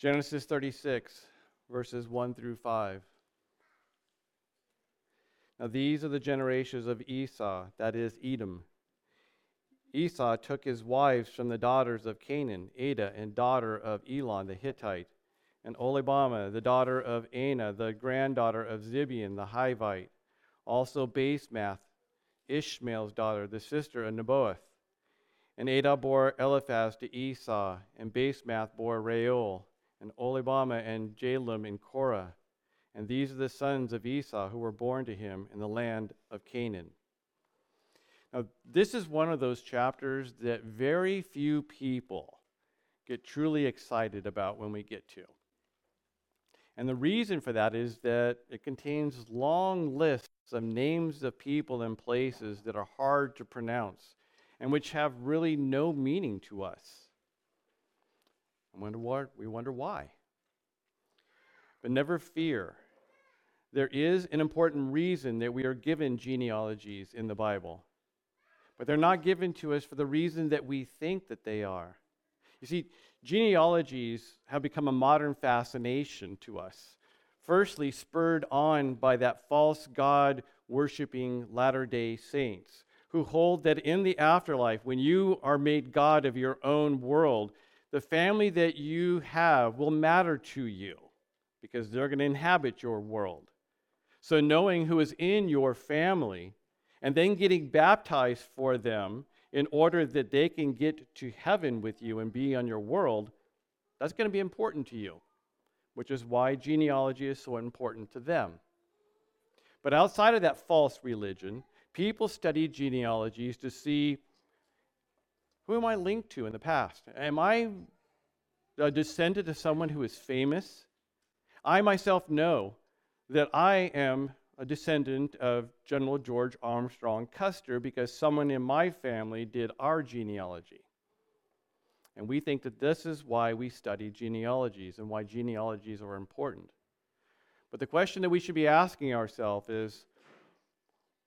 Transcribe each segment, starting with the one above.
Genesis 36, verses 1 through 5. Now these are the generations of Esau, that is, Edom. Esau took his wives from the daughters of Canaan, Adah, and daughter of Elon the Hittite, and Oholibamah, the daughter of Anah, the granddaughter of Zibeon the Hivite, also Basemath, Ishmael's daughter, the sister of Nebaioth. And Adah bore Eliphaz to Esau, and Basemath bore Reuel, and Oholibamah and Jalam and Korah. And these are the sons of Esau who were born to him in the land of Canaan. Now, this is one of those chapters that very few people get truly excited about when we get to. And the reason for that is that it contains long lists of names of people and places that are hard to pronounce and which have really no meaning to us. Wonder what we wonder why. But never fear. There is an important reason that we are given genealogies in the Bible. But they're not given to us for the reason that we think that they are. You see, genealogies have become a modern fascination to us. Firstly, spurred on by that false God worshiping Latter day Saints who hold that in the afterlife, when you are made God of your own world, the family that you have will matter to you because they're going to inhabit your world. So, knowing who is in your family and then getting baptized for them in order that they can get to heaven with you and be on your world, that's going to be important to you, which is why genealogy is so important to them. But outside of that false religion, people study genealogies to see who am I linked to in the past? Am I a descendant of someone who is famous? I myself know that I am a descendant of General George Armstrong Custer because someone in my family did our genealogy. And we think that this is why we study genealogies and why genealogies are important. But the question that we should be asking ourselves is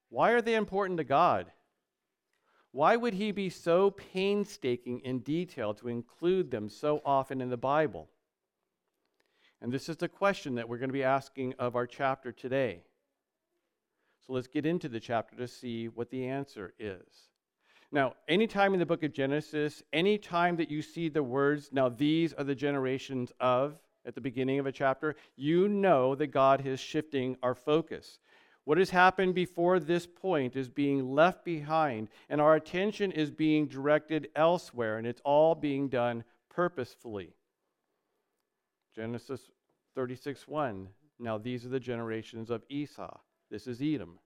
why are they important to God? Why would he be so painstaking in detail to include them so often in the Bible? And this is the question that we're going to be asking of our chapter today. So let's get into the chapter to see what the answer is. Now, anytime in the book of Genesis, anytime that you see the words, now these are the generations of, at the beginning of a chapter, you know that God is shifting our focus. What has happened before this point is being left behind, and our attention is being directed elsewhere, and it's all being done purposefully. Genesis 36 1. Now these are the generations of Esau. This is Edom.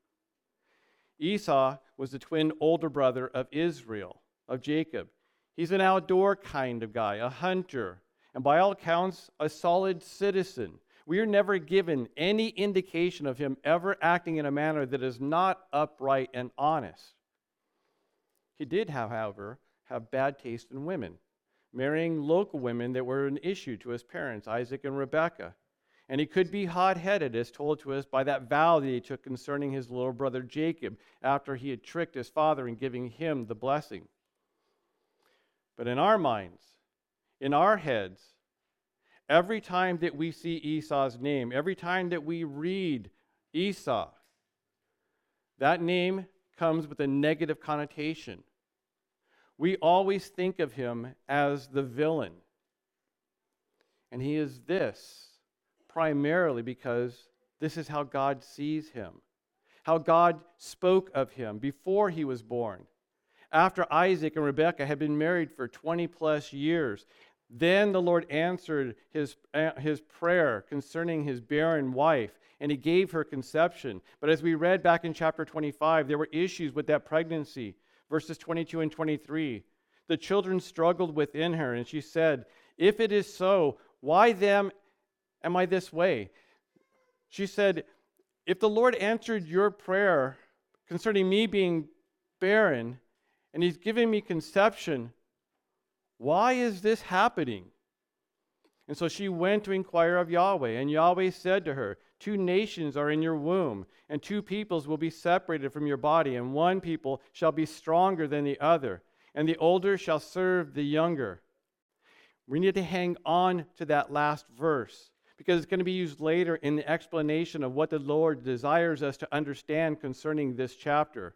Esau was the twin older brother of Israel, of Jacob. He's an outdoor kind of guy, a hunter, and by all accounts, a solid citizen. We are never given any indication of him ever acting in a manner that is not upright and honest. He did, however, have bad taste in women, marrying local women that were an issue to his parents, Isaac and Rebekah. And he could be hot headed, as told to us by that vow that he took concerning his little brother Jacob after he had tricked his father in giving him the blessing. But in our minds, in our heads, Every time that we see Esau's name, every time that we read Esau, that name comes with a negative connotation. We always think of him as the villain. And he is this primarily because this is how God sees him, how God spoke of him before he was born. After Isaac and Rebekah had been married for 20 plus years, then the Lord answered his, uh, his prayer concerning his barren wife, and he gave her conception. But as we read back in chapter 25, there were issues with that pregnancy. Verses 22 and 23. The children struggled within her, and she said, If it is so, why then am I this way? She said, If the Lord answered your prayer concerning me being barren, and he's giving me conception, why is this happening? And so she went to inquire of Yahweh, and Yahweh said to her, Two nations are in your womb, and two peoples will be separated from your body, and one people shall be stronger than the other, and the older shall serve the younger. We need to hang on to that last verse because it's going to be used later in the explanation of what the Lord desires us to understand concerning this chapter.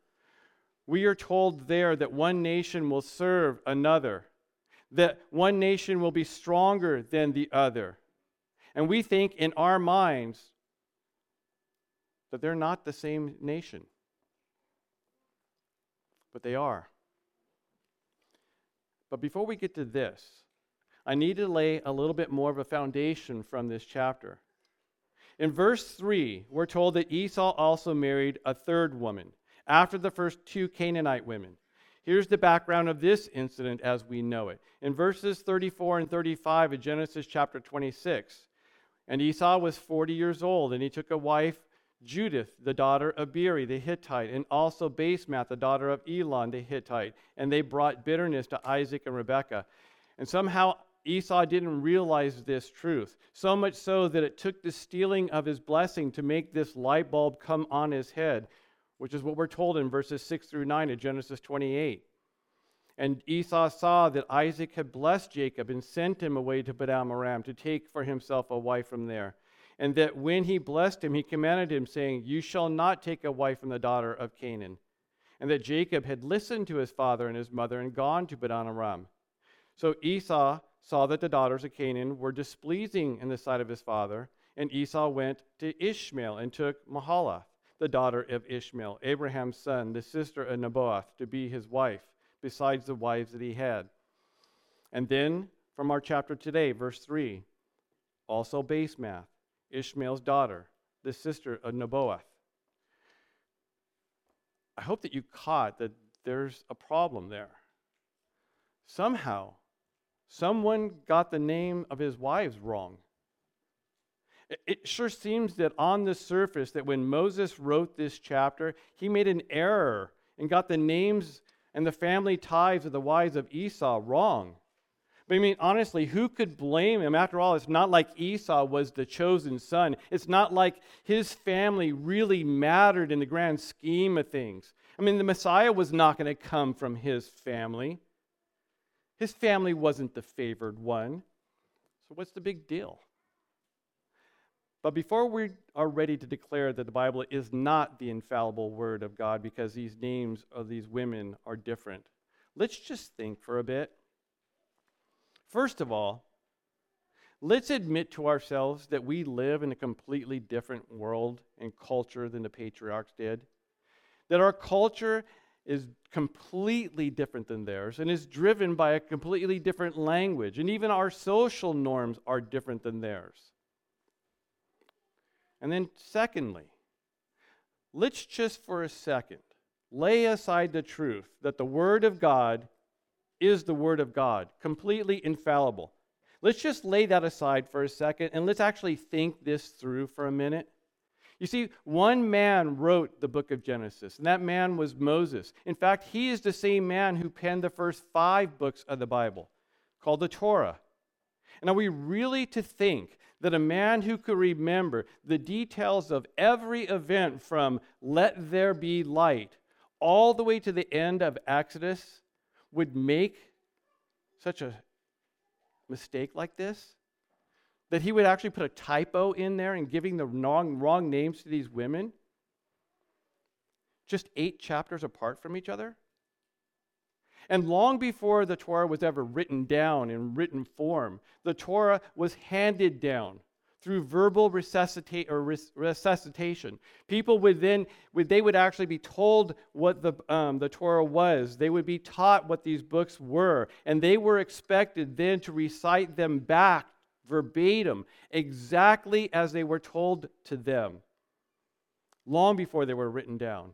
We are told there that one nation will serve another, that one nation will be stronger than the other. And we think in our minds that they're not the same nation, but they are. But before we get to this, I need to lay a little bit more of a foundation from this chapter. In verse 3, we're told that Esau also married a third woman after the first two Canaanite women. Here's the background of this incident as we know it. In verses 34 and 35 of Genesis chapter 26, and Esau was 40 years old, and he took a wife, Judith, the daughter of Beeri the Hittite, and also Basemath, the daughter of Elon the Hittite. And they brought bitterness to Isaac and Rebekah. And somehow Esau didn't realize this truth, so much so that it took the stealing of his blessing to make this light bulb come on his head, which is what we're told in verses 6 through 9 of Genesis 28. And Esau saw that Isaac had blessed Jacob and sent him away to Padan Aram to take for himself a wife from there. And that when he blessed him, he commanded him, saying, You shall not take a wife from the daughter of Canaan. And that Jacob had listened to his father and his mother and gone to Padan Aram. So Esau saw that the daughters of Canaan were displeasing in the sight of his father, and Esau went to Ishmael and took Mahalath, the daughter of Ishmael, Abraham's son, the sister of Nebaioth, to be his wife, besides the wives that he had. And then from our chapter today, verse 3, also Basemath, Ishmael's daughter, the sister of Nebaioth. I hope that you caught that there's a problem there. Somehow, someone got the name of his wives wrong. It sure seems that on the surface that when Moses wrote this chapter, he made an error and got the names and the family ties of the wives of Esau wrong. But I mean, honestly, who could blame him? After all, it's not like Esau was the chosen son. It's not like his family really mattered in the grand scheme of things. I mean, the Messiah was not going to come from his family. His family wasn't the favored one. So, what's the big deal? But before we are ready to declare that the Bible is not the infallible word of God because these names of these women are different, let's just think for a bit. First of all, let's admit to ourselves that we live in a completely different world and culture than the patriarchs did. That our culture is completely different than theirs and is driven by a completely different language. And even our social norms are different than theirs. And then, secondly, let's just for a second lay aside the truth that the Word of God is the Word of God, completely infallible. Let's just lay that aside for a second and let's actually think this through for a minute. You see, one man wrote the book of Genesis, and that man was Moses. In fact, he is the same man who penned the first five books of the Bible, called the Torah. And are we really to think that a man who could remember the details of every event from let there be light all the way to the end of Exodus would make such a mistake like this? that he would actually put a typo in there and giving the wrong, wrong names to these women? Just eight chapters apart from each other? And long before the Torah was ever written down in written form, the Torah was handed down through verbal resuscita- or res- resuscitation. People would then would, they would actually be told what the, um, the Torah was. They would be taught what these books were, and they were expected then to recite them back verbatim, exactly as they were told to them, long before they were written down.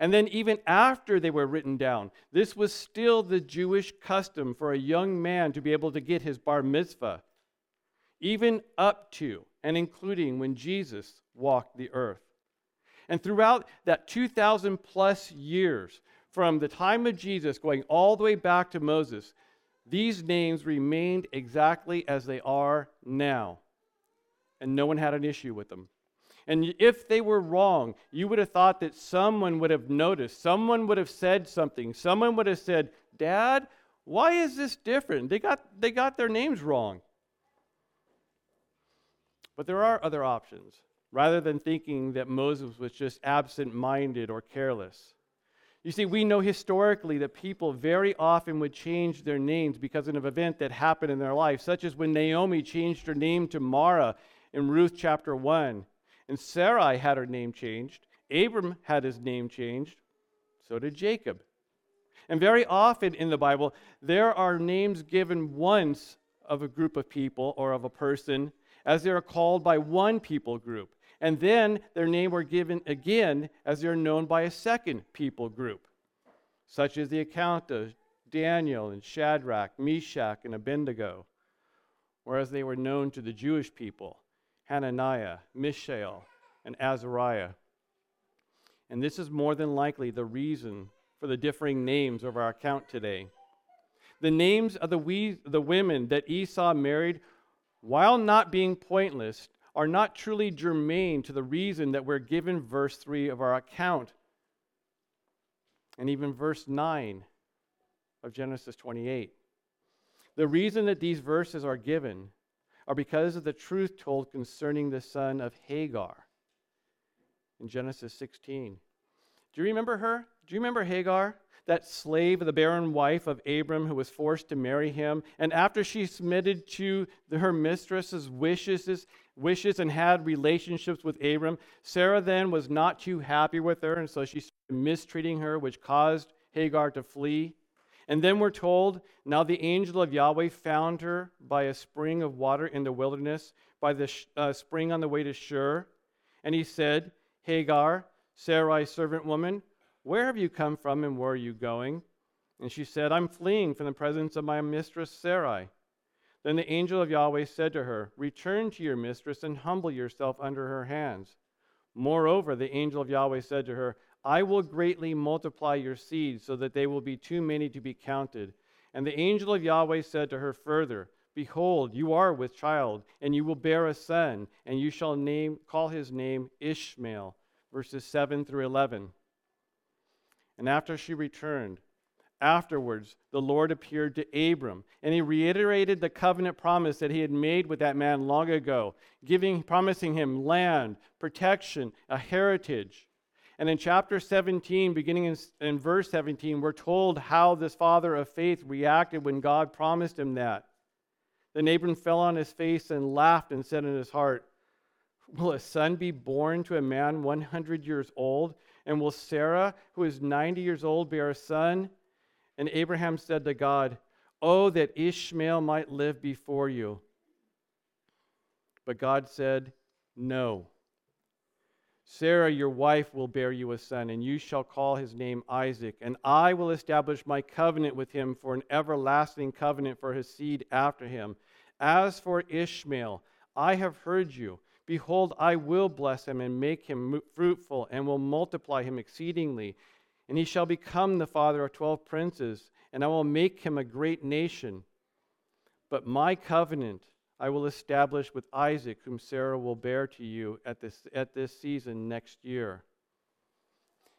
And then, even after they were written down, this was still the Jewish custom for a young man to be able to get his bar mitzvah, even up to and including when Jesus walked the earth. And throughout that 2,000 plus years, from the time of Jesus going all the way back to Moses, these names remained exactly as they are now, and no one had an issue with them. And if they were wrong, you would have thought that someone would have noticed, someone would have said something, someone would have said, Dad, Why is this different? They got, they got their names wrong. But there are other options, rather than thinking that Moses was just absent minded or careless. You see, we know historically that people very often would change their names because of an event that happened in their life, such as when Naomi changed her name to Mara in Ruth chapter 1. And Sarai had her name changed. Abram had his name changed. So did Jacob. And very often in the Bible, there are names given once of a group of people or of a person as they are called by one people group. And then their name were given again as they're known by a second people group, such as the account of Daniel and Shadrach, Meshach, and Abednego, whereas they were known to the Jewish people, Hananiah, Mishael, and Azariah. And this is more than likely the reason for the differing names of our account today. The names of the, we, the women that Esau married, while not being pointless, are not truly germane to the reason that we're given verse 3 of our account and even verse 9 of Genesis 28. The reason that these verses are given are because of the truth told concerning the son of Hagar in Genesis 16. Do you remember her? Do you remember Hagar? That slave, of the barren wife of Abram, who was forced to marry him. And after she submitted to her mistress's wishes, wishes and had relationships with Abram, Sarah then was not too happy with her, and so she started mistreating her, which caused Hagar to flee. And then we're told now the angel of Yahweh found her by a spring of water in the wilderness, by the uh, spring on the way to Shur. And he said, Hagar, Sarai's servant woman, where have you come from and where are you going? And she said, I'm fleeing from the presence of my mistress Sarai. Then the angel of Yahweh said to her, Return to your mistress and humble yourself under her hands. Moreover, the angel of Yahweh said to her, I will greatly multiply your seed so that they will be too many to be counted. And the angel of Yahweh said to her further, Behold, you are with child, and you will bear a son, and you shall name, call his name Ishmael verses 7 through 11. And after she returned, afterwards the Lord appeared to Abram, and he reiterated the covenant promise that he had made with that man long ago, giving promising him land, protection, a heritage. And in chapter 17, beginning in, in verse 17, we're told how this father of faith reacted when God promised him that. Then Abram fell on his face and laughed and said in his heart, Will a son be born to a man 100 years old? And will Sarah, who is 90 years old, bear a son? And Abraham said to God, Oh, that Ishmael might live before you. But God said, No. Sarah, your wife, will bear you a son, and you shall call his name Isaac. And I will establish my covenant with him for an everlasting covenant for his seed after him. As for Ishmael, I have heard you. Behold, I will bless him and make him fruitful, and will multiply him exceedingly. And he shall become the father of twelve princes, and I will make him a great nation. But my covenant I will establish with Isaac, whom Sarah will bear to you at this, at this season next year.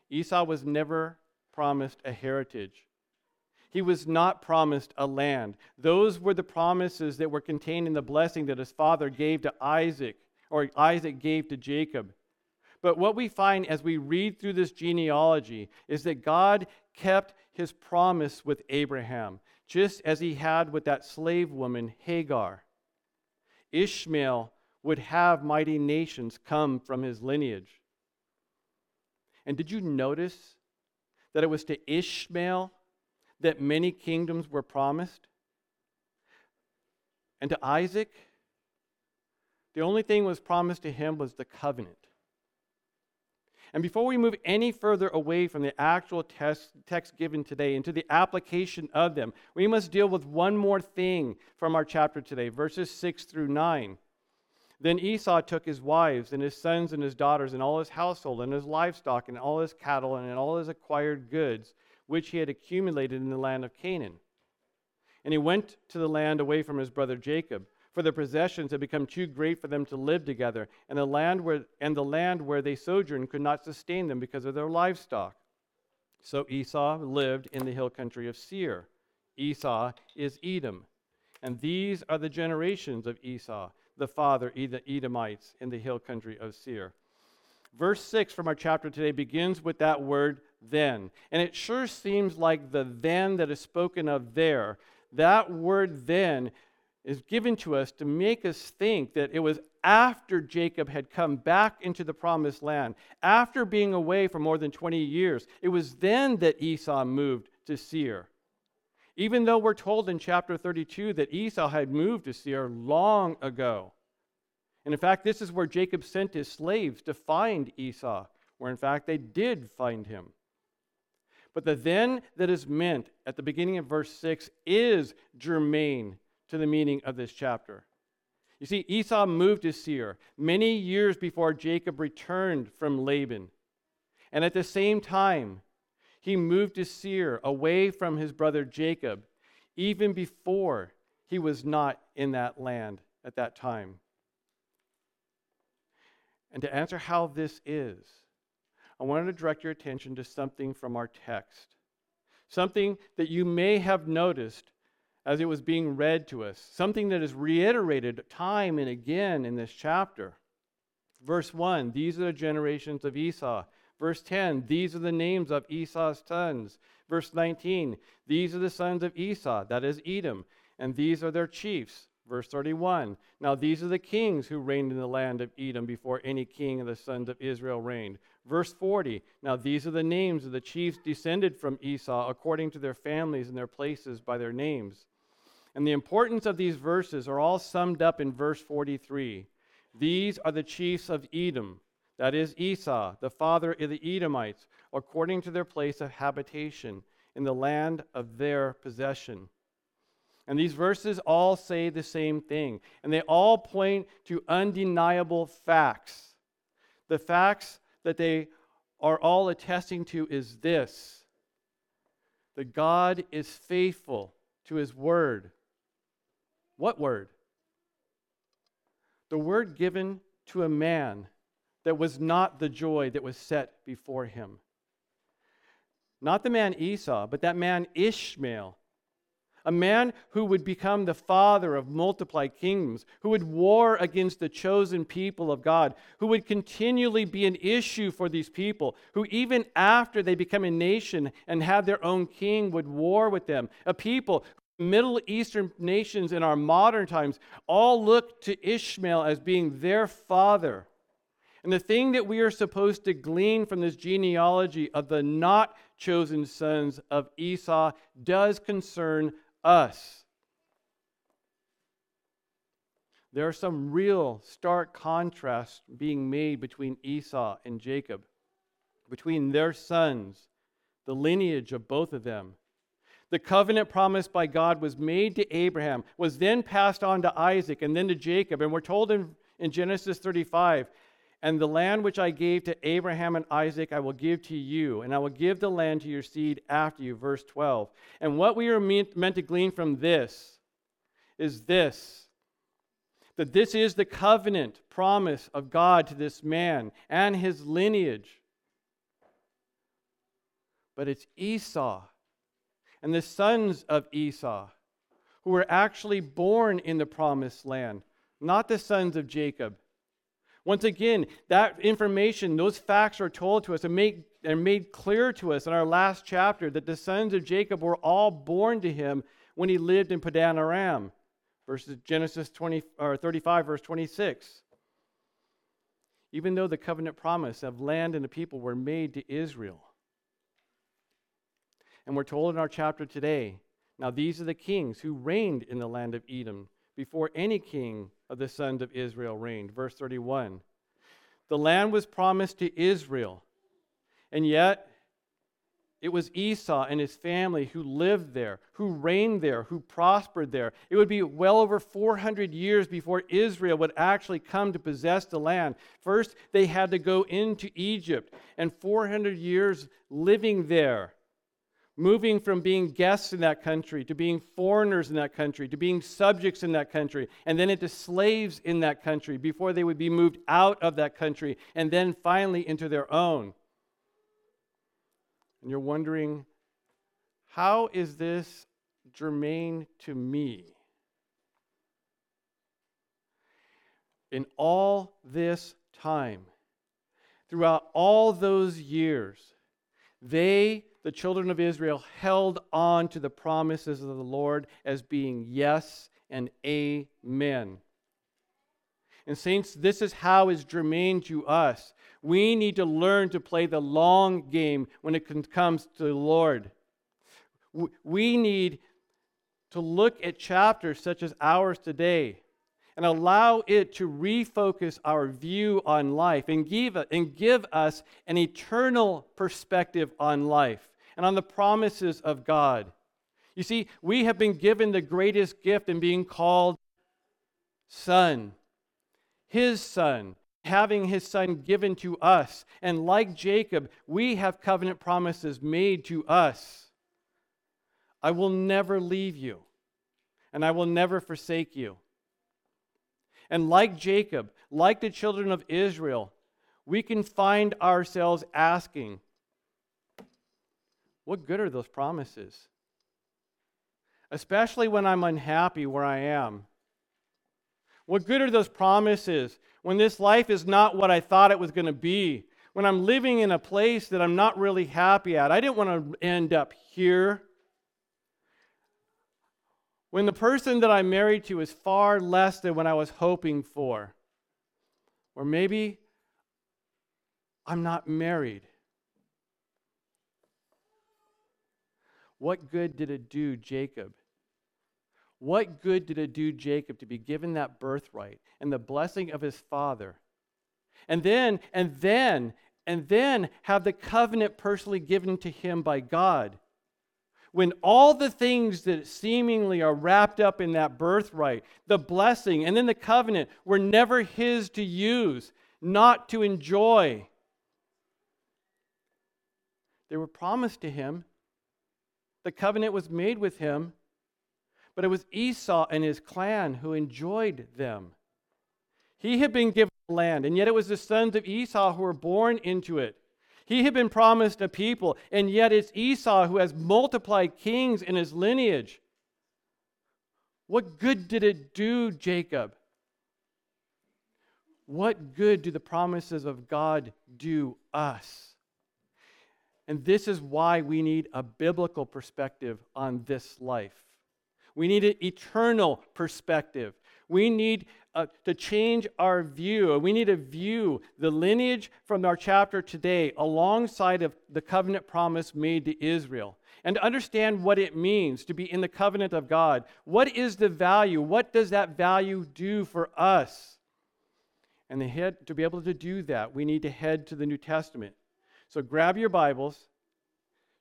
Esau was never promised a heritage. He was not promised a land. Those were the promises that were contained in the blessing that his father gave to Isaac or Isaac gave to Jacob. But what we find as we read through this genealogy is that God kept his promise with Abraham, just as he had with that slave woman, Hagar. Ishmael would have mighty nations come from his lineage. And did you notice that it was to Ishmael that many kingdoms were promised? And to Isaac? The only thing was promised to him was the covenant. And before we move any further away from the actual text, text given today into the application of them, we must deal with one more thing from our chapter today, verses 6 through 9. Then Esau took his wives and his sons and his daughters and all his household and his livestock and all his cattle and all his acquired goods, which he had accumulated in the land of Canaan. And he went to the land away from his brother Jacob for their possessions had become too great for them to live together, and the land where, and the land where they sojourned could not sustain them because of their livestock. So Esau lived in the hill country of Seir, Esau is Edom. And these are the generations of Esau, the father, of the Edomites, in the hill country of Seir. Verse 6 from our chapter today begins with that word then. And it sure seems like the then that is spoken of there, that word then is given to us to make us think that it was after Jacob had come back into the promised land, after being away for more than 20 years. It was then that Esau moved to Seir. Even though we're told in chapter 32 that Esau had moved to Seir long ago. And in fact, this is where Jacob sent his slaves to find Esau, where in fact they did find him. But the then that is meant at the beginning of verse 6 is germane to the meaning of this chapter. You see, Esau moved to Seir many years before Jacob returned from Laban. And at the same time, he moved to Seir away from his brother Jacob, even before he was not in that land at that time. And to answer how this is, I wanted to direct your attention to something from our text. Something that you may have noticed as it was being read to us, something that is reiterated time and again in this chapter. Verse 1 These are the generations of Esau. Verse 10 These are the names of Esau's sons. Verse 19 These are the sons of Esau, that is Edom, and these are their chiefs. Verse 31 Now these are the kings who reigned in the land of Edom before any king of the sons of Israel reigned. Verse 40 Now these are the names of the chiefs descended from Esau according to their families and their places by their names. And the importance of these verses are all summed up in verse 43. These are the chiefs of Edom, that is Esau, the father of the Edomites, according to their place of habitation in the land of their possession. And these verses all say the same thing, and they all point to undeniable facts. The facts that they are all attesting to is this that God is faithful to his word. What word? The word given to a man that was not the joy that was set before him. Not the man Esau, but that man Ishmael a man who would become the father of multiplied kingdoms, who would war against the chosen people of God, who would continually be an issue for these people, who even after they become a nation and have their own king would war with them. A people, Middle Eastern nations in our modern times, all look to Ishmael as being their father. And the thing that we are supposed to glean from this genealogy of the not chosen sons of Esau does concern us. There are some real stark contrasts being made between Esau and Jacob, between their sons, the lineage of both of them. The covenant promised by God was made to Abraham, was then passed on to Isaac, and then to Jacob. And we're told in, in Genesis 35 and the land which I gave to Abraham and Isaac, I will give to you, and I will give the land to your seed after you. Verse 12. And what we are meant, meant to glean from this is this that this is the covenant promise of God to this man and his lineage. But it's Esau and the sons of Esau who were actually born in the promised land, not the sons of Jacob. Once again, that information, those facts are told to us and made, and made clear to us in our last chapter that the sons of Jacob were all born to him when he lived in Padan Aram. Verses Genesis 20, or 35, verse 26. Even though the covenant promise of land and the people were made to Israel. And we're told in our chapter today now these are the kings who reigned in the land of Edom before any king of the sons of Israel reigned. Verse 31. The land was promised to Israel, and yet it was Esau and his family who lived there, who reigned there, who prospered there. It would be well over 400 years before Israel would actually come to possess the land. First, they had to go into Egypt, and 400 years living there moving from being guests in that country to being foreigners in that country to being subjects in that country and then into slaves in that country before they would be moved out of that country and then finally into their own. And you're wondering, how is this germane to me. In all this time, throughout all those years, they, the children of Israel, held on to the promises of the Lord as being yes and amen. And, saints, this is how is germane to us. We need to learn to play the long game when it comes to the Lord. We need to look at chapters such as ours today and allow it to refocus our view on life and give, and give us an eternal perspective on life and on the promises of God. You see, we have been given the greatest gift in being called Son, His Son, having His Son given to us. And like Jacob, we have covenant promises made to us. I will never leave you, and I will never forsake you. And like Jacob, like the children of Israel, we can find ourselves asking, what good are those promises? Especially when I'm unhappy where I am. What good are those promises when this life is not what I thought it was going to be? When I'm living in a place that I'm not really happy at? I didn't want to end up here. When the person that I'm married to is far less than what I was hoping for. Or maybe I'm not married. What good did it do Jacob? What good did it do Jacob to be given that birthright and the blessing of his father? And then, and then, and then have the covenant personally given to him by God when all the things that seemingly are wrapped up in that birthright, the blessing, and then the covenant were never his to use, not to enjoy. They were promised to him. The covenant was made with him, but it was Esau and his clan who enjoyed them. He had been given land, and yet it was the sons of Esau who were born into it. He had been promised a people, and yet it's Esau who has multiplied kings in his lineage. What good did it do Jacob? What good do the promises of God do us? And this is why we need a biblical perspective on this life. We need an eternal perspective. We need uh, to change our view. We need to view the lineage from our chapter today alongside of the covenant promise made to Israel and to understand what it means to be in the covenant of God. What is the value? What does that value do for us? And head, to be able to do that, we need to head to the New Testament. So grab your Bibles,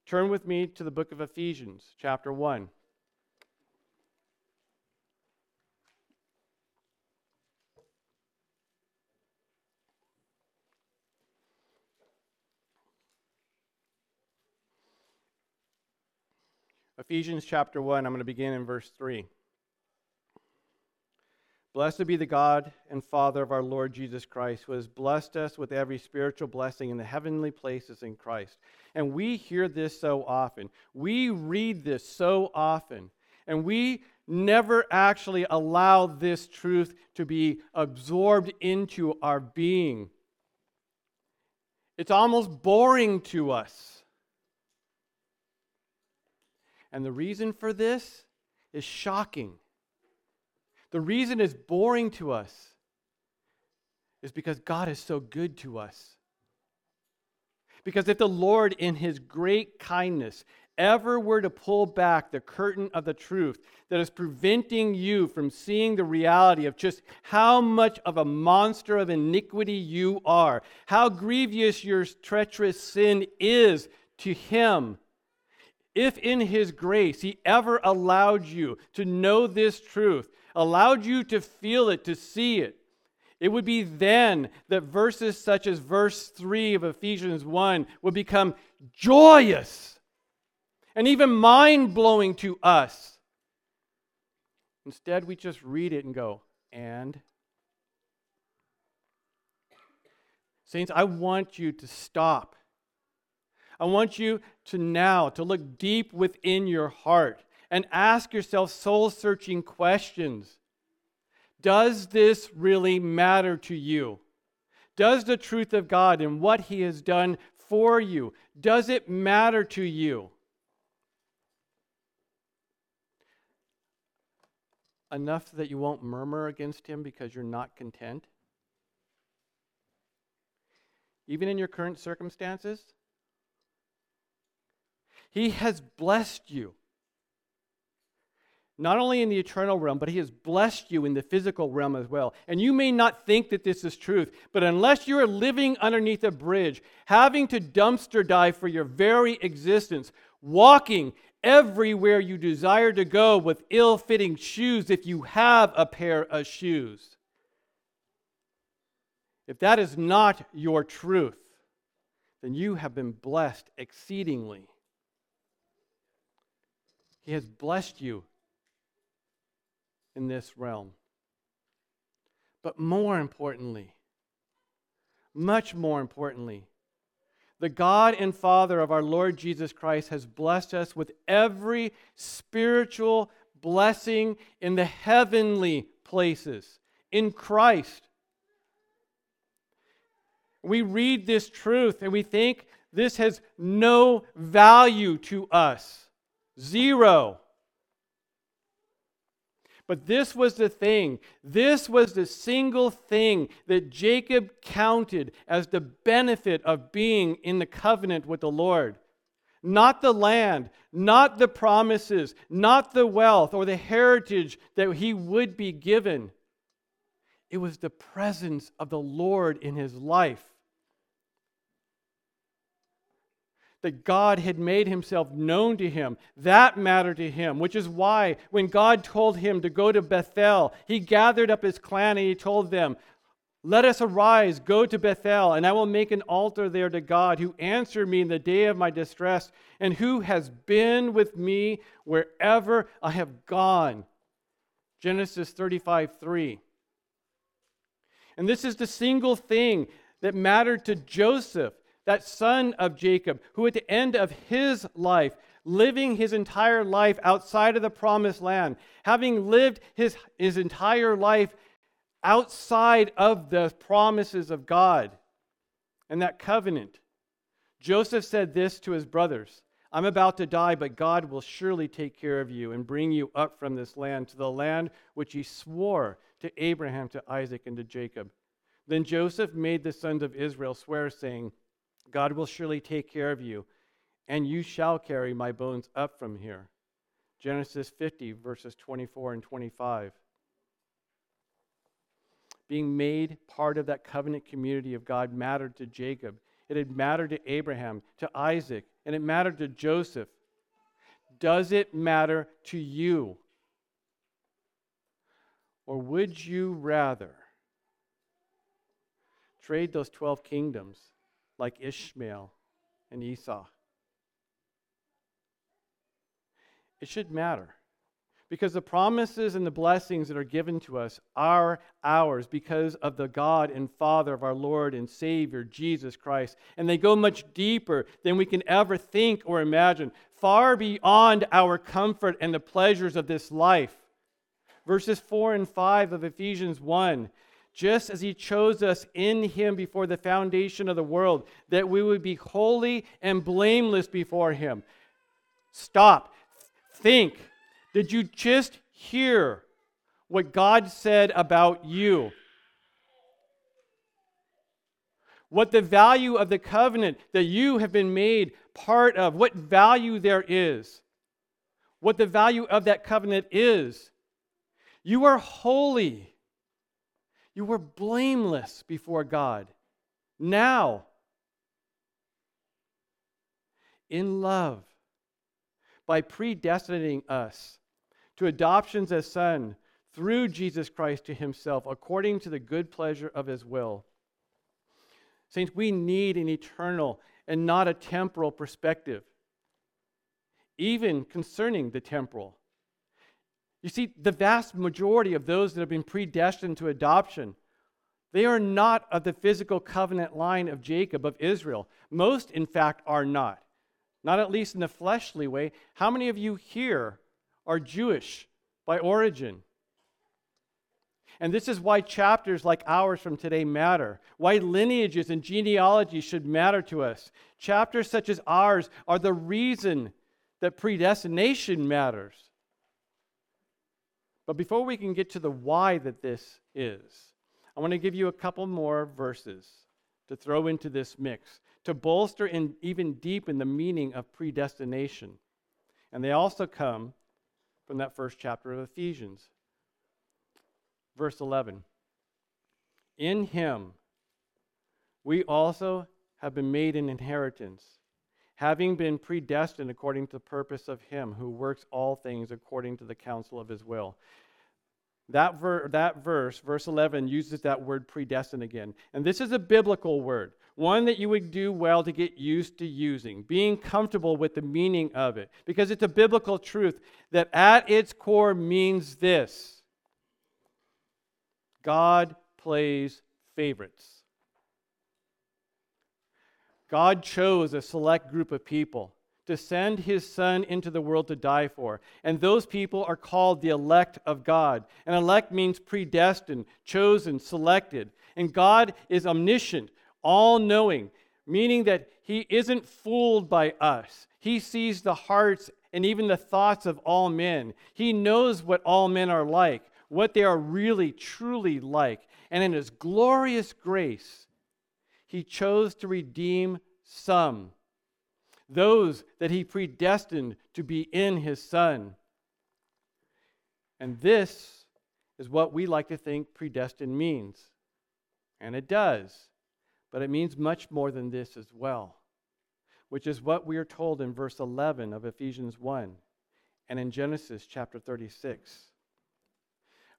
turn with me to the book of Ephesians, chapter 1. Ephesians chapter 1, I'm going to begin in verse 3. Blessed be the God and Father of our Lord Jesus Christ, who has blessed us with every spiritual blessing in the heavenly places in Christ. And we hear this so often. We read this so often. And we never actually allow this truth to be absorbed into our being. It's almost boring to us. And the reason for this is shocking. The reason is boring to us is because God is so good to us. Because if the Lord, in his great kindness, ever were to pull back the curtain of the truth that is preventing you from seeing the reality of just how much of a monster of iniquity you are, how grievous your treacherous sin is to him, if in His grace He ever allowed you to know this truth, allowed you to feel it, to see it, it would be then that verses such as verse 3 of Ephesians 1 would become joyous and even mind blowing to us. Instead, we just read it and go, and? Saints, I want you to stop I want you to now to look deep within your heart and ask yourself soul searching questions. Does this really matter to you? Does the truth of God and what He has done for you, does it matter to you? Enough that you won't murmur against Him because you're not content? Even in your current circumstances? He has blessed you not only in the eternal realm, but He has blessed you in the physical realm as well. And you may not think that this is truth, but unless you are living underneath a bridge, having to dumpster dive for your very existence, walking everywhere you desire to go with ill fitting shoes if you have a pair of shoes, if that is not your truth, then you have been blessed exceedingly. He has blessed you in this realm. But more importantly, much more importantly, the God and Father of our Lord Jesus Christ has blessed us with every spiritual blessing in the heavenly places in Christ. We read this truth and we think this has no value to us. Zero. But this was the thing. This was the single thing that Jacob counted as the benefit of being in the covenant with the Lord. Not the land, not the promises, not the wealth or the heritage that he would be given. It was the presence of the Lord in his life. That God had made himself known to him. That mattered to him, which is why when God told him to go to Bethel, he gathered up his clan and he told them, Let us arise, go to Bethel, and I will make an altar there to God who answered me in the day of my distress and who has been with me wherever I have gone. Genesis 35 3. And this is the single thing that mattered to Joseph that son of Jacob, who at the end of his life, living his entire life outside of the promised land, having lived his, his entire life outside of the promises of God and that covenant, Joseph said this to his brothers I'm about to die, but God will surely take care of you and bring you up from this land to the land which he swore to Abraham, to Isaac, and to Jacob. Then Joseph made the sons of Israel swear, saying, God will surely take care of you, and you shall carry my bones up from here. Genesis 50, verses 24 and 25. Being made part of that covenant community of God mattered to Jacob. It had mattered to Abraham, to Isaac, and it mattered to Joseph. Does it matter to you? Or would you rather trade those 12 kingdoms like Ishmael and Esau. It should matter because the promises and the blessings that are given to us are ours because of the God and Father of our Lord and Savior, Jesus Christ. And they go much deeper than we can ever think or imagine, far beyond our comfort and the pleasures of this life. Verses 4 and 5 of Ephesians 1 just as he chose us in him before the foundation of the world, that we would be holy and blameless before him. Stop. Think. Did you just hear what God said about you? What the value of the covenant that you have been made part of, what value there is, what the value of that covenant is. You are holy. You were blameless before God. Now, in love, by predestinating us to adoptions as son through Jesus Christ to himself, according to the good pleasure of his will. Saints, we need an eternal and not a temporal perspective, even concerning the temporal. You see, the vast majority of those that have been predestined to adoption, they are not of the physical covenant line of Jacob, of Israel. Most, in fact, are not. Not at least in the fleshly way. How many of you here are Jewish by origin. And this is why chapters like ours from today matter, why lineages and genealogies should matter to us. Chapters such as ours are the reason that predestination matters. But before we can get to the why that this is, I want to give you a couple more verses to throw into this mix to bolster and even deepen the meaning of predestination. And they also come from that first chapter of Ephesians. Verse 11 In him we also have been made an inheritance, having been predestined according to the purpose of him who works all things according to the counsel of his will. That, ver- that verse, verse 11, uses that word predestined again. And this is a biblical word, one that you would do well to get used to using, being comfortable with the meaning of it, because it's a biblical truth that at its core means this God plays favorites. God chose a select group of people to send his son into the world to die for. And those people are called the elect of God. And elect means predestined, chosen, selected. And God is omniscient, all knowing, meaning that he isn't fooled by us. He sees the hearts and even the thoughts of all men. He knows what all men are like, what they are really, truly like. And in his glorious grace, he chose to redeem some those that he predestined to be in his Son. And this is what we like to think predestined means. And it does. But it means much more than this as well, which is what we are told in verse 11 of Ephesians 1 and in Genesis chapter 36.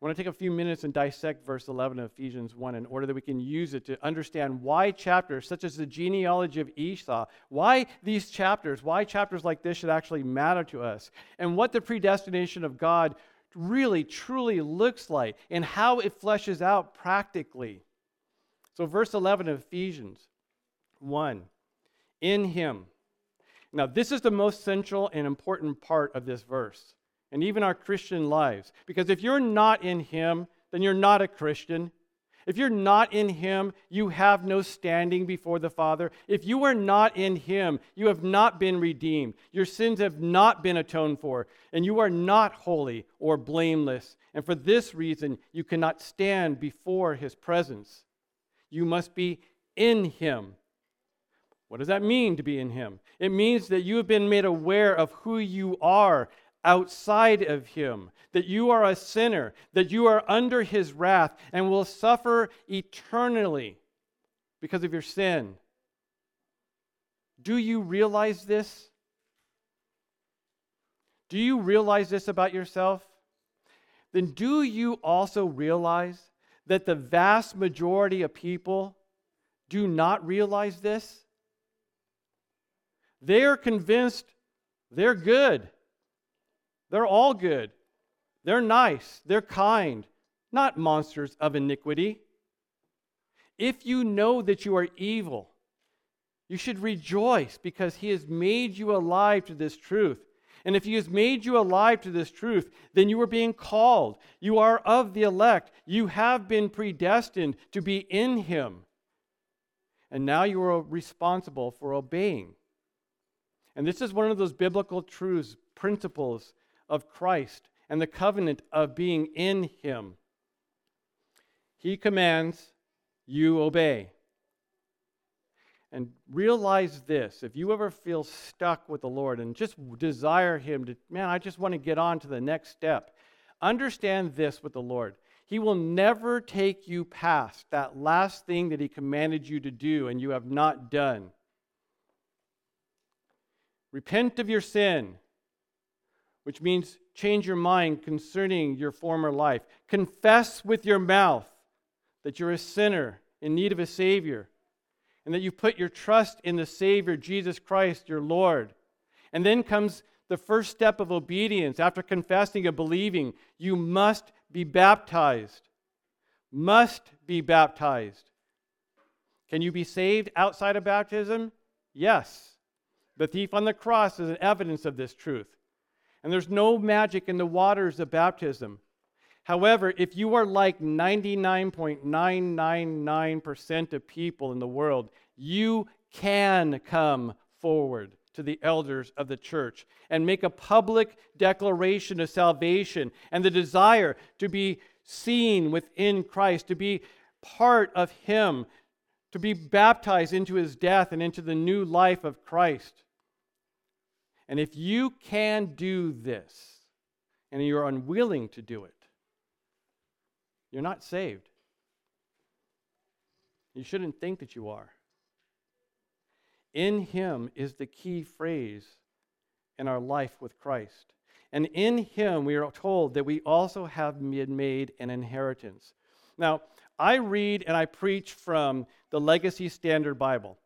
I want to take a few minutes and dissect verse 11 of Ephesians 1 in order that we can use it to understand why chapters such as the genealogy of Esau, why these chapters, why chapters like this should actually matter to us, and what the predestination of God really, truly looks like, and how it fleshes out practically. So, verse 11 of Ephesians 1 In Him. Now, this is the most central and important part of this verse and even our Christian lives. Because if you're not in Him, then you're not a Christian. If you're not in Him, you have no standing before the Father. If you are not in Him, you have not been redeemed. Your sins have not been atoned for, and you are not holy or blameless. And for this reason, you cannot stand before His presence. You must be in Him. What does that mean to be in Him? It means that you have been made aware of who you are outside of him, that you are a sinner, that you are under his wrath and will suffer eternally because of your sin. Do you realize this? Do you realize this about yourself? Then do you also realize that the vast majority of people do not realize this? They are convinced they're good. They're all good. They're nice. They're kind, not monsters of iniquity. If you know that you are evil, you should rejoice because he has made you alive to this truth. And if he has made you alive to this truth, then you are being called. You are of the elect. You have been predestined to be in him. And now you are responsible for obeying. And this is one of those biblical truths, principles of Christ and the covenant of being in Him. He commands, you obey. And realize this if you ever feel stuck with the Lord and just desire Him to, man, I just want to get on to the next step, understand this with the Lord. He will never take you past that last thing that He commanded you to do and you have not done. Repent of your sin which means change your mind concerning your former life. Confess with your mouth that you're a sinner in need of a Savior, and that you put your trust in the Savior, Jesus Christ, your Lord. And then comes the first step of obedience. After confessing and believing, you must be baptized. Must be baptized. Can you be saved outside of baptism? Yes. The thief on the cross is an evidence of this truth. And there's no magic in the waters of baptism. However, if you are like 99.999% of people in the world, you can come forward to the elders of the church and make a public declaration of salvation and the desire to be seen within Christ, to be part of Him, to be baptized into His death and into the new life of Christ. And if you can do this and you're unwilling to do it, you're not saved. You shouldn't think that you are. In Him is the key phrase in our life with Christ. And in Him, we are told that we also have been made an inheritance. Now, I read and I preach from the Legacy Standard Bible.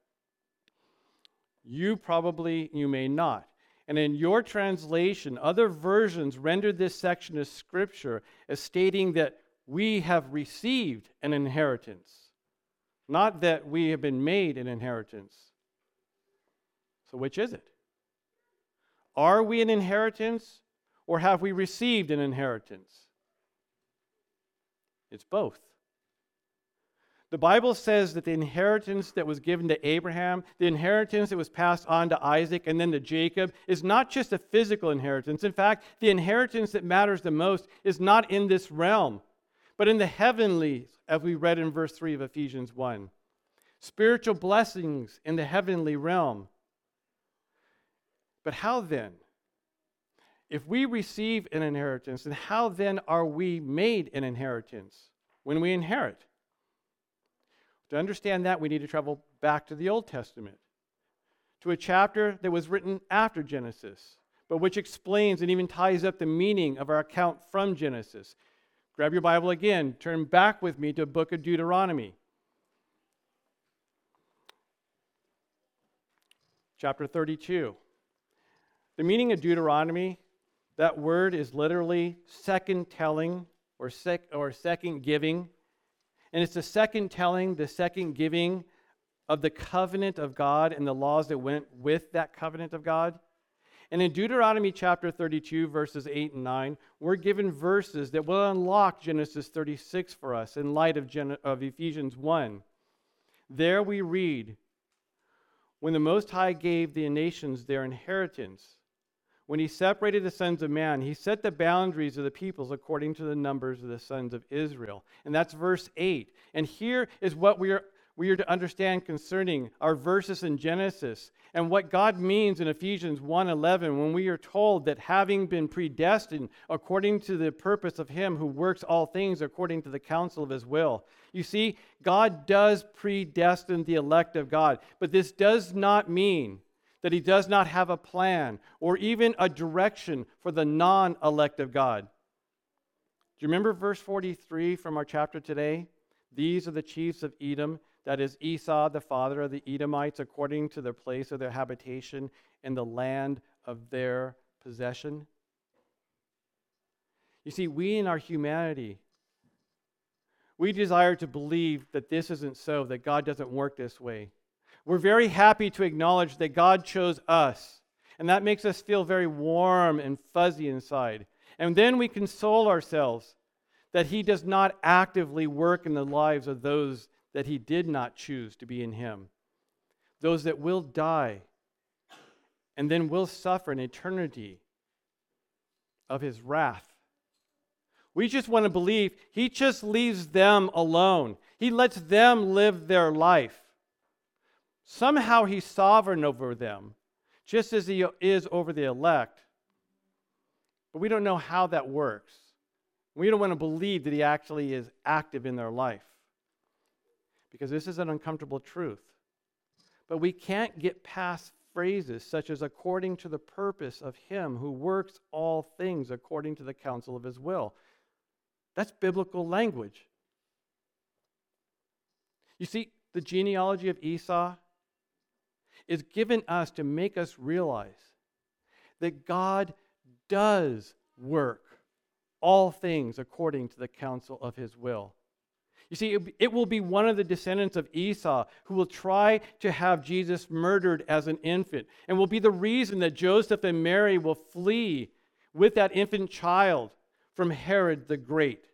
You probably, you may not. And in your translation, other versions render this section of Scripture as stating that we have received an inheritance, not that we have been made an inheritance. So, which is it? Are we an inheritance or have we received an inheritance? It's both. The Bible says that the inheritance that was given to Abraham, the inheritance that was passed on to Isaac and then to Jacob, is not just a physical inheritance. In fact, the inheritance that matters the most is not in this realm, but in the heavenlies, as we read in verse 3 of Ephesians 1. Spiritual blessings in the heavenly realm. But how then? If we receive an inheritance, then how then are we made an inheritance when we inherit? To understand that, we need to travel back to the Old Testament, to a chapter that was written after Genesis, but which explains and even ties up the meaning of our account from Genesis. Grab your Bible again, turn back with me to the book of Deuteronomy. Chapter 32. The meaning of Deuteronomy, that word is literally second telling or, sec- or second giving. And it's the second telling, the second giving of the covenant of God and the laws that went with that covenant of God. And in Deuteronomy chapter 32, verses 8 and 9, we're given verses that will unlock Genesis 36 for us in light of, Gen- of Ephesians 1. There we read, When the Most High gave the nations their inheritance, when he separated the sons of man, he set the boundaries of the peoples according to the numbers of the sons of Israel. And that's verse 8. And here is what we are, we are to understand concerning our verses in Genesis and what God means in Ephesians 1:11 when we are told that having been predestined according to the purpose of him who works all things according to the counsel of his will. You see, God does predestine the elect of God, but this does not mean that he does not have a plan or even a direction for the non elect of God. Do you remember verse 43 from our chapter today? These are the chiefs of Edom, that is Esau, the father of the Edomites, according to the place of their habitation in the land of their possession. You see, we in our humanity, we desire to believe that this isn't so, that God doesn't work this way. We're very happy to acknowledge that God chose us, and that makes us feel very warm and fuzzy inside. And then we console ourselves that He does not actively work in the lives of those that He did not choose to be in Him, those that will die and then will suffer an eternity of His wrath. We just want to believe He just leaves them alone, He lets them live their life. Somehow he's sovereign over them, just as he is over the elect. But we don't know how that works. We don't want to believe that he actually is active in their life because this is an uncomfortable truth. But we can't get past phrases such as according to the purpose of him who works all things according to the counsel of his will. That's biblical language. You see, the genealogy of Esau is given us to make us realize that God does work all things according to the counsel of his will. You see, it will be one of the descendants of Esau who will try to have Jesus murdered as an infant and will be the reason that Joseph and Mary will flee with that infant child from Herod the Great,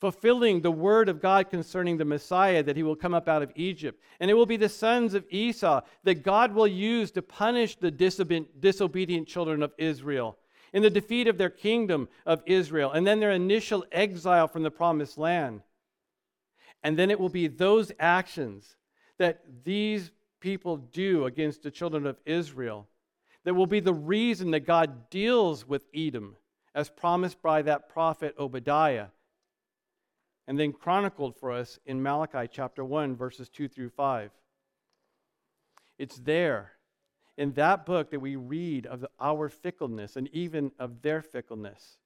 fulfilling the word of God concerning the Messiah that he will come up out of Egypt. And it will be the sons of Esau that God will use to punish the disobedient children of Israel in the defeat of their kingdom of Israel, and then their initial exile from the promised land. And then it will be those actions that these people do against the children of Israel that will be the reason that God deals with Edom, as promised by that prophet Obadiah, and then chronicled for us in Malachi chapter 1, verses 2 through 5. It's there in that book that we read of the, our fickleness and even of their fickleness.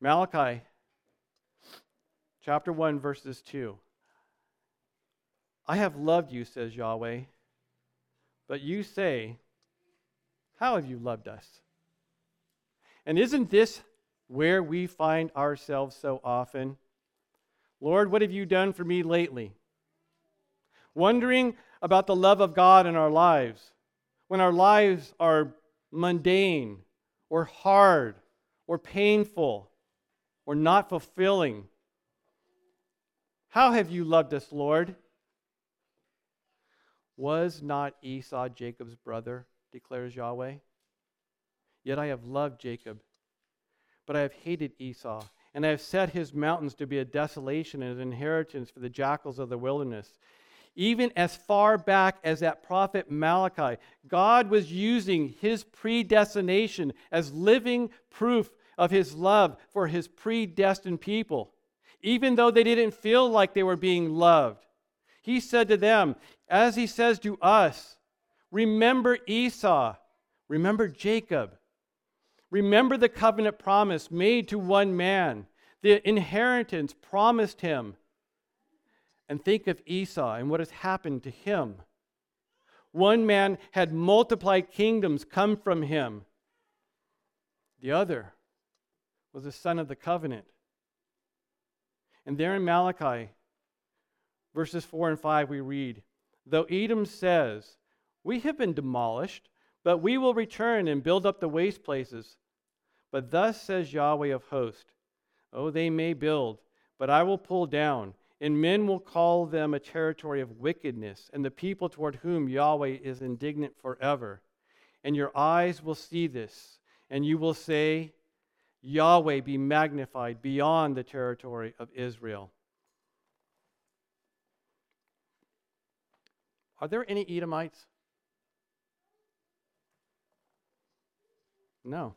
Malachi chapter 1, verses 2. I have loved you, says Yahweh, but you say, How have you loved us? And isn't this where we find ourselves so often? Lord, what have you done for me lately? Wondering about the love of God in our lives when our lives are mundane or hard or painful or not fulfilling. How have you loved us, Lord? Was not Esau Jacob's brother, declares Yahweh? Yet I have loved Jacob, but I have hated Esau, and I have set his mountains to be a desolation and an inheritance for the jackals of the wilderness. Even as far back as that prophet Malachi, God was using his predestination as living proof of his love for his predestined people, even though they didn't feel like they were being loved. He said to them, as he says to us, remember Esau, remember Jacob, remember the covenant promise made to one man, the inheritance promised him and think of Esau and what has happened to him. One man had multiplied kingdoms come from him, the other was a son of the covenant. And there in Malachi, verses 4 and 5, we read Though Edom says, We have been demolished, but we will return and build up the waste places. But thus says Yahweh of hosts, Oh, they may build, but I will pull down and men will call them a territory of wickedness, and the people toward whom Yahweh is indignant forever. And your eyes will see this, and you will say, Yahweh be magnified beyond the territory of Israel. Are there any Edomites? No.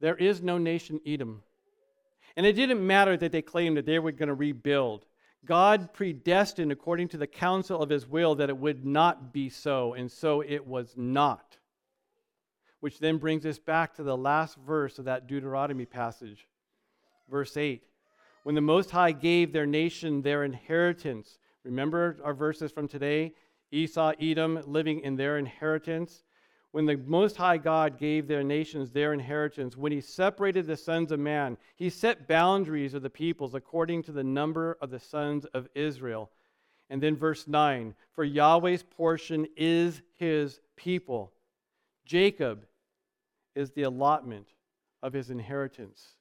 There is no nation Edom. And it didn't matter that they claimed that they were going to rebuild. God predestined according to the counsel of his will that it would not be so, and so it was not. Which then brings us back to the last verse of that Deuteronomy passage, verse 8. When the Most High gave their nation their inheritance, remember our verses from today? Esau, Edom living in their inheritance when the Most High God gave their nations their inheritance, when he separated the sons of man, he set boundaries of the peoples according to the number of the sons of Israel. And then verse 9 For Yahweh's portion is his people. Jacob is the allotment of his inheritance.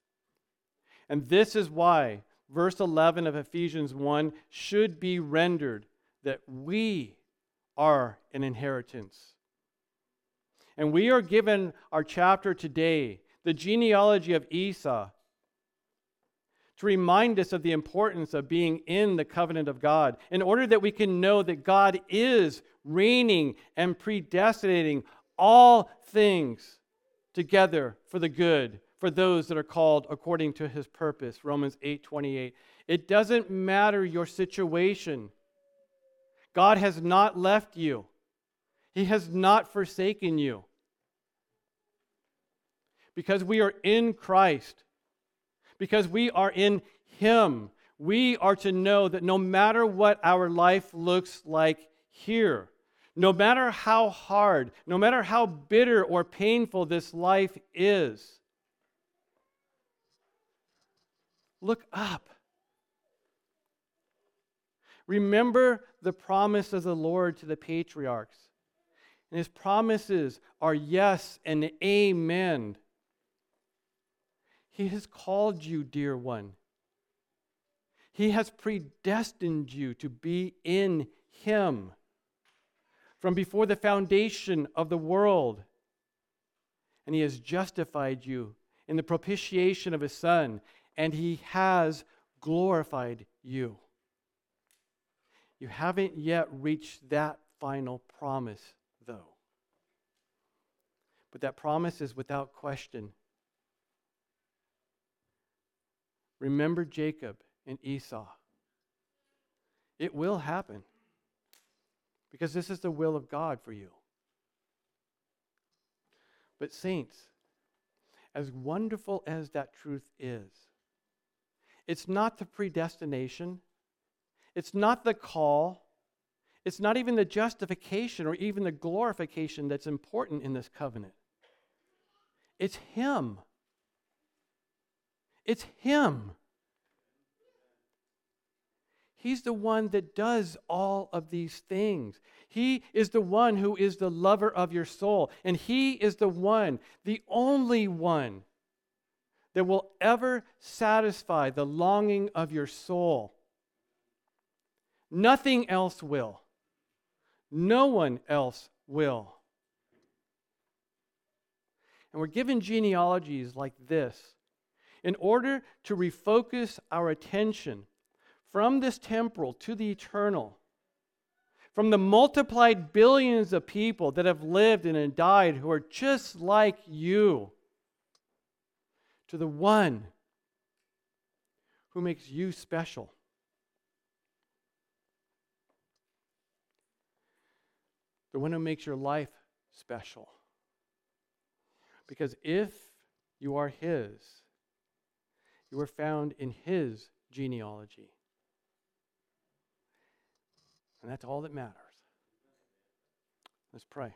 And this is why verse 11 of Ephesians 1 should be rendered that we are an inheritance. And we are given our chapter today, the genealogy of Esau, to remind us of the importance of being in the covenant of God, in order that we can know that God is reigning and predestinating all things together for the good for those that are called according to his purpose romans 8:28 it doesn't matter your situation. God has not left you. He has not forsaken you. Because we are in Christ, because we are in Him, we are to know that no matter what our life looks like here, no matter how hard, no matter how bitter or painful this life is, look up. Remember the promise of the Lord to the patriarchs and his promises are yes and amen. He has called you, dear one. He has predestined you to be in Him from before the foundation of the world. And He has justified you in the propitiation of His Son, and He has glorified you. You haven't yet reached that final promise, though. But that promise is without question. Remember Jacob and Esau. It will happen because this is the will of God for you. But, saints, as wonderful as that truth is, it's not the predestination, it's not the call, it's not even the justification or even the glorification that's important in this covenant. It's Him. It's Him. He's the one that does all of these things. He is the one who is the lover of your soul. And He is the one, the only one, that will ever satisfy the longing of your soul. Nothing else will. No one else will. And we're given genealogies like this in order to refocus our attention from this temporal to the eternal, from the multiplied billions of people that have lived and died who are just like you, to the one who makes you special. The one who makes your life special. Because if you are His, you are found in His genealogy. And that's all that matters. Let's pray.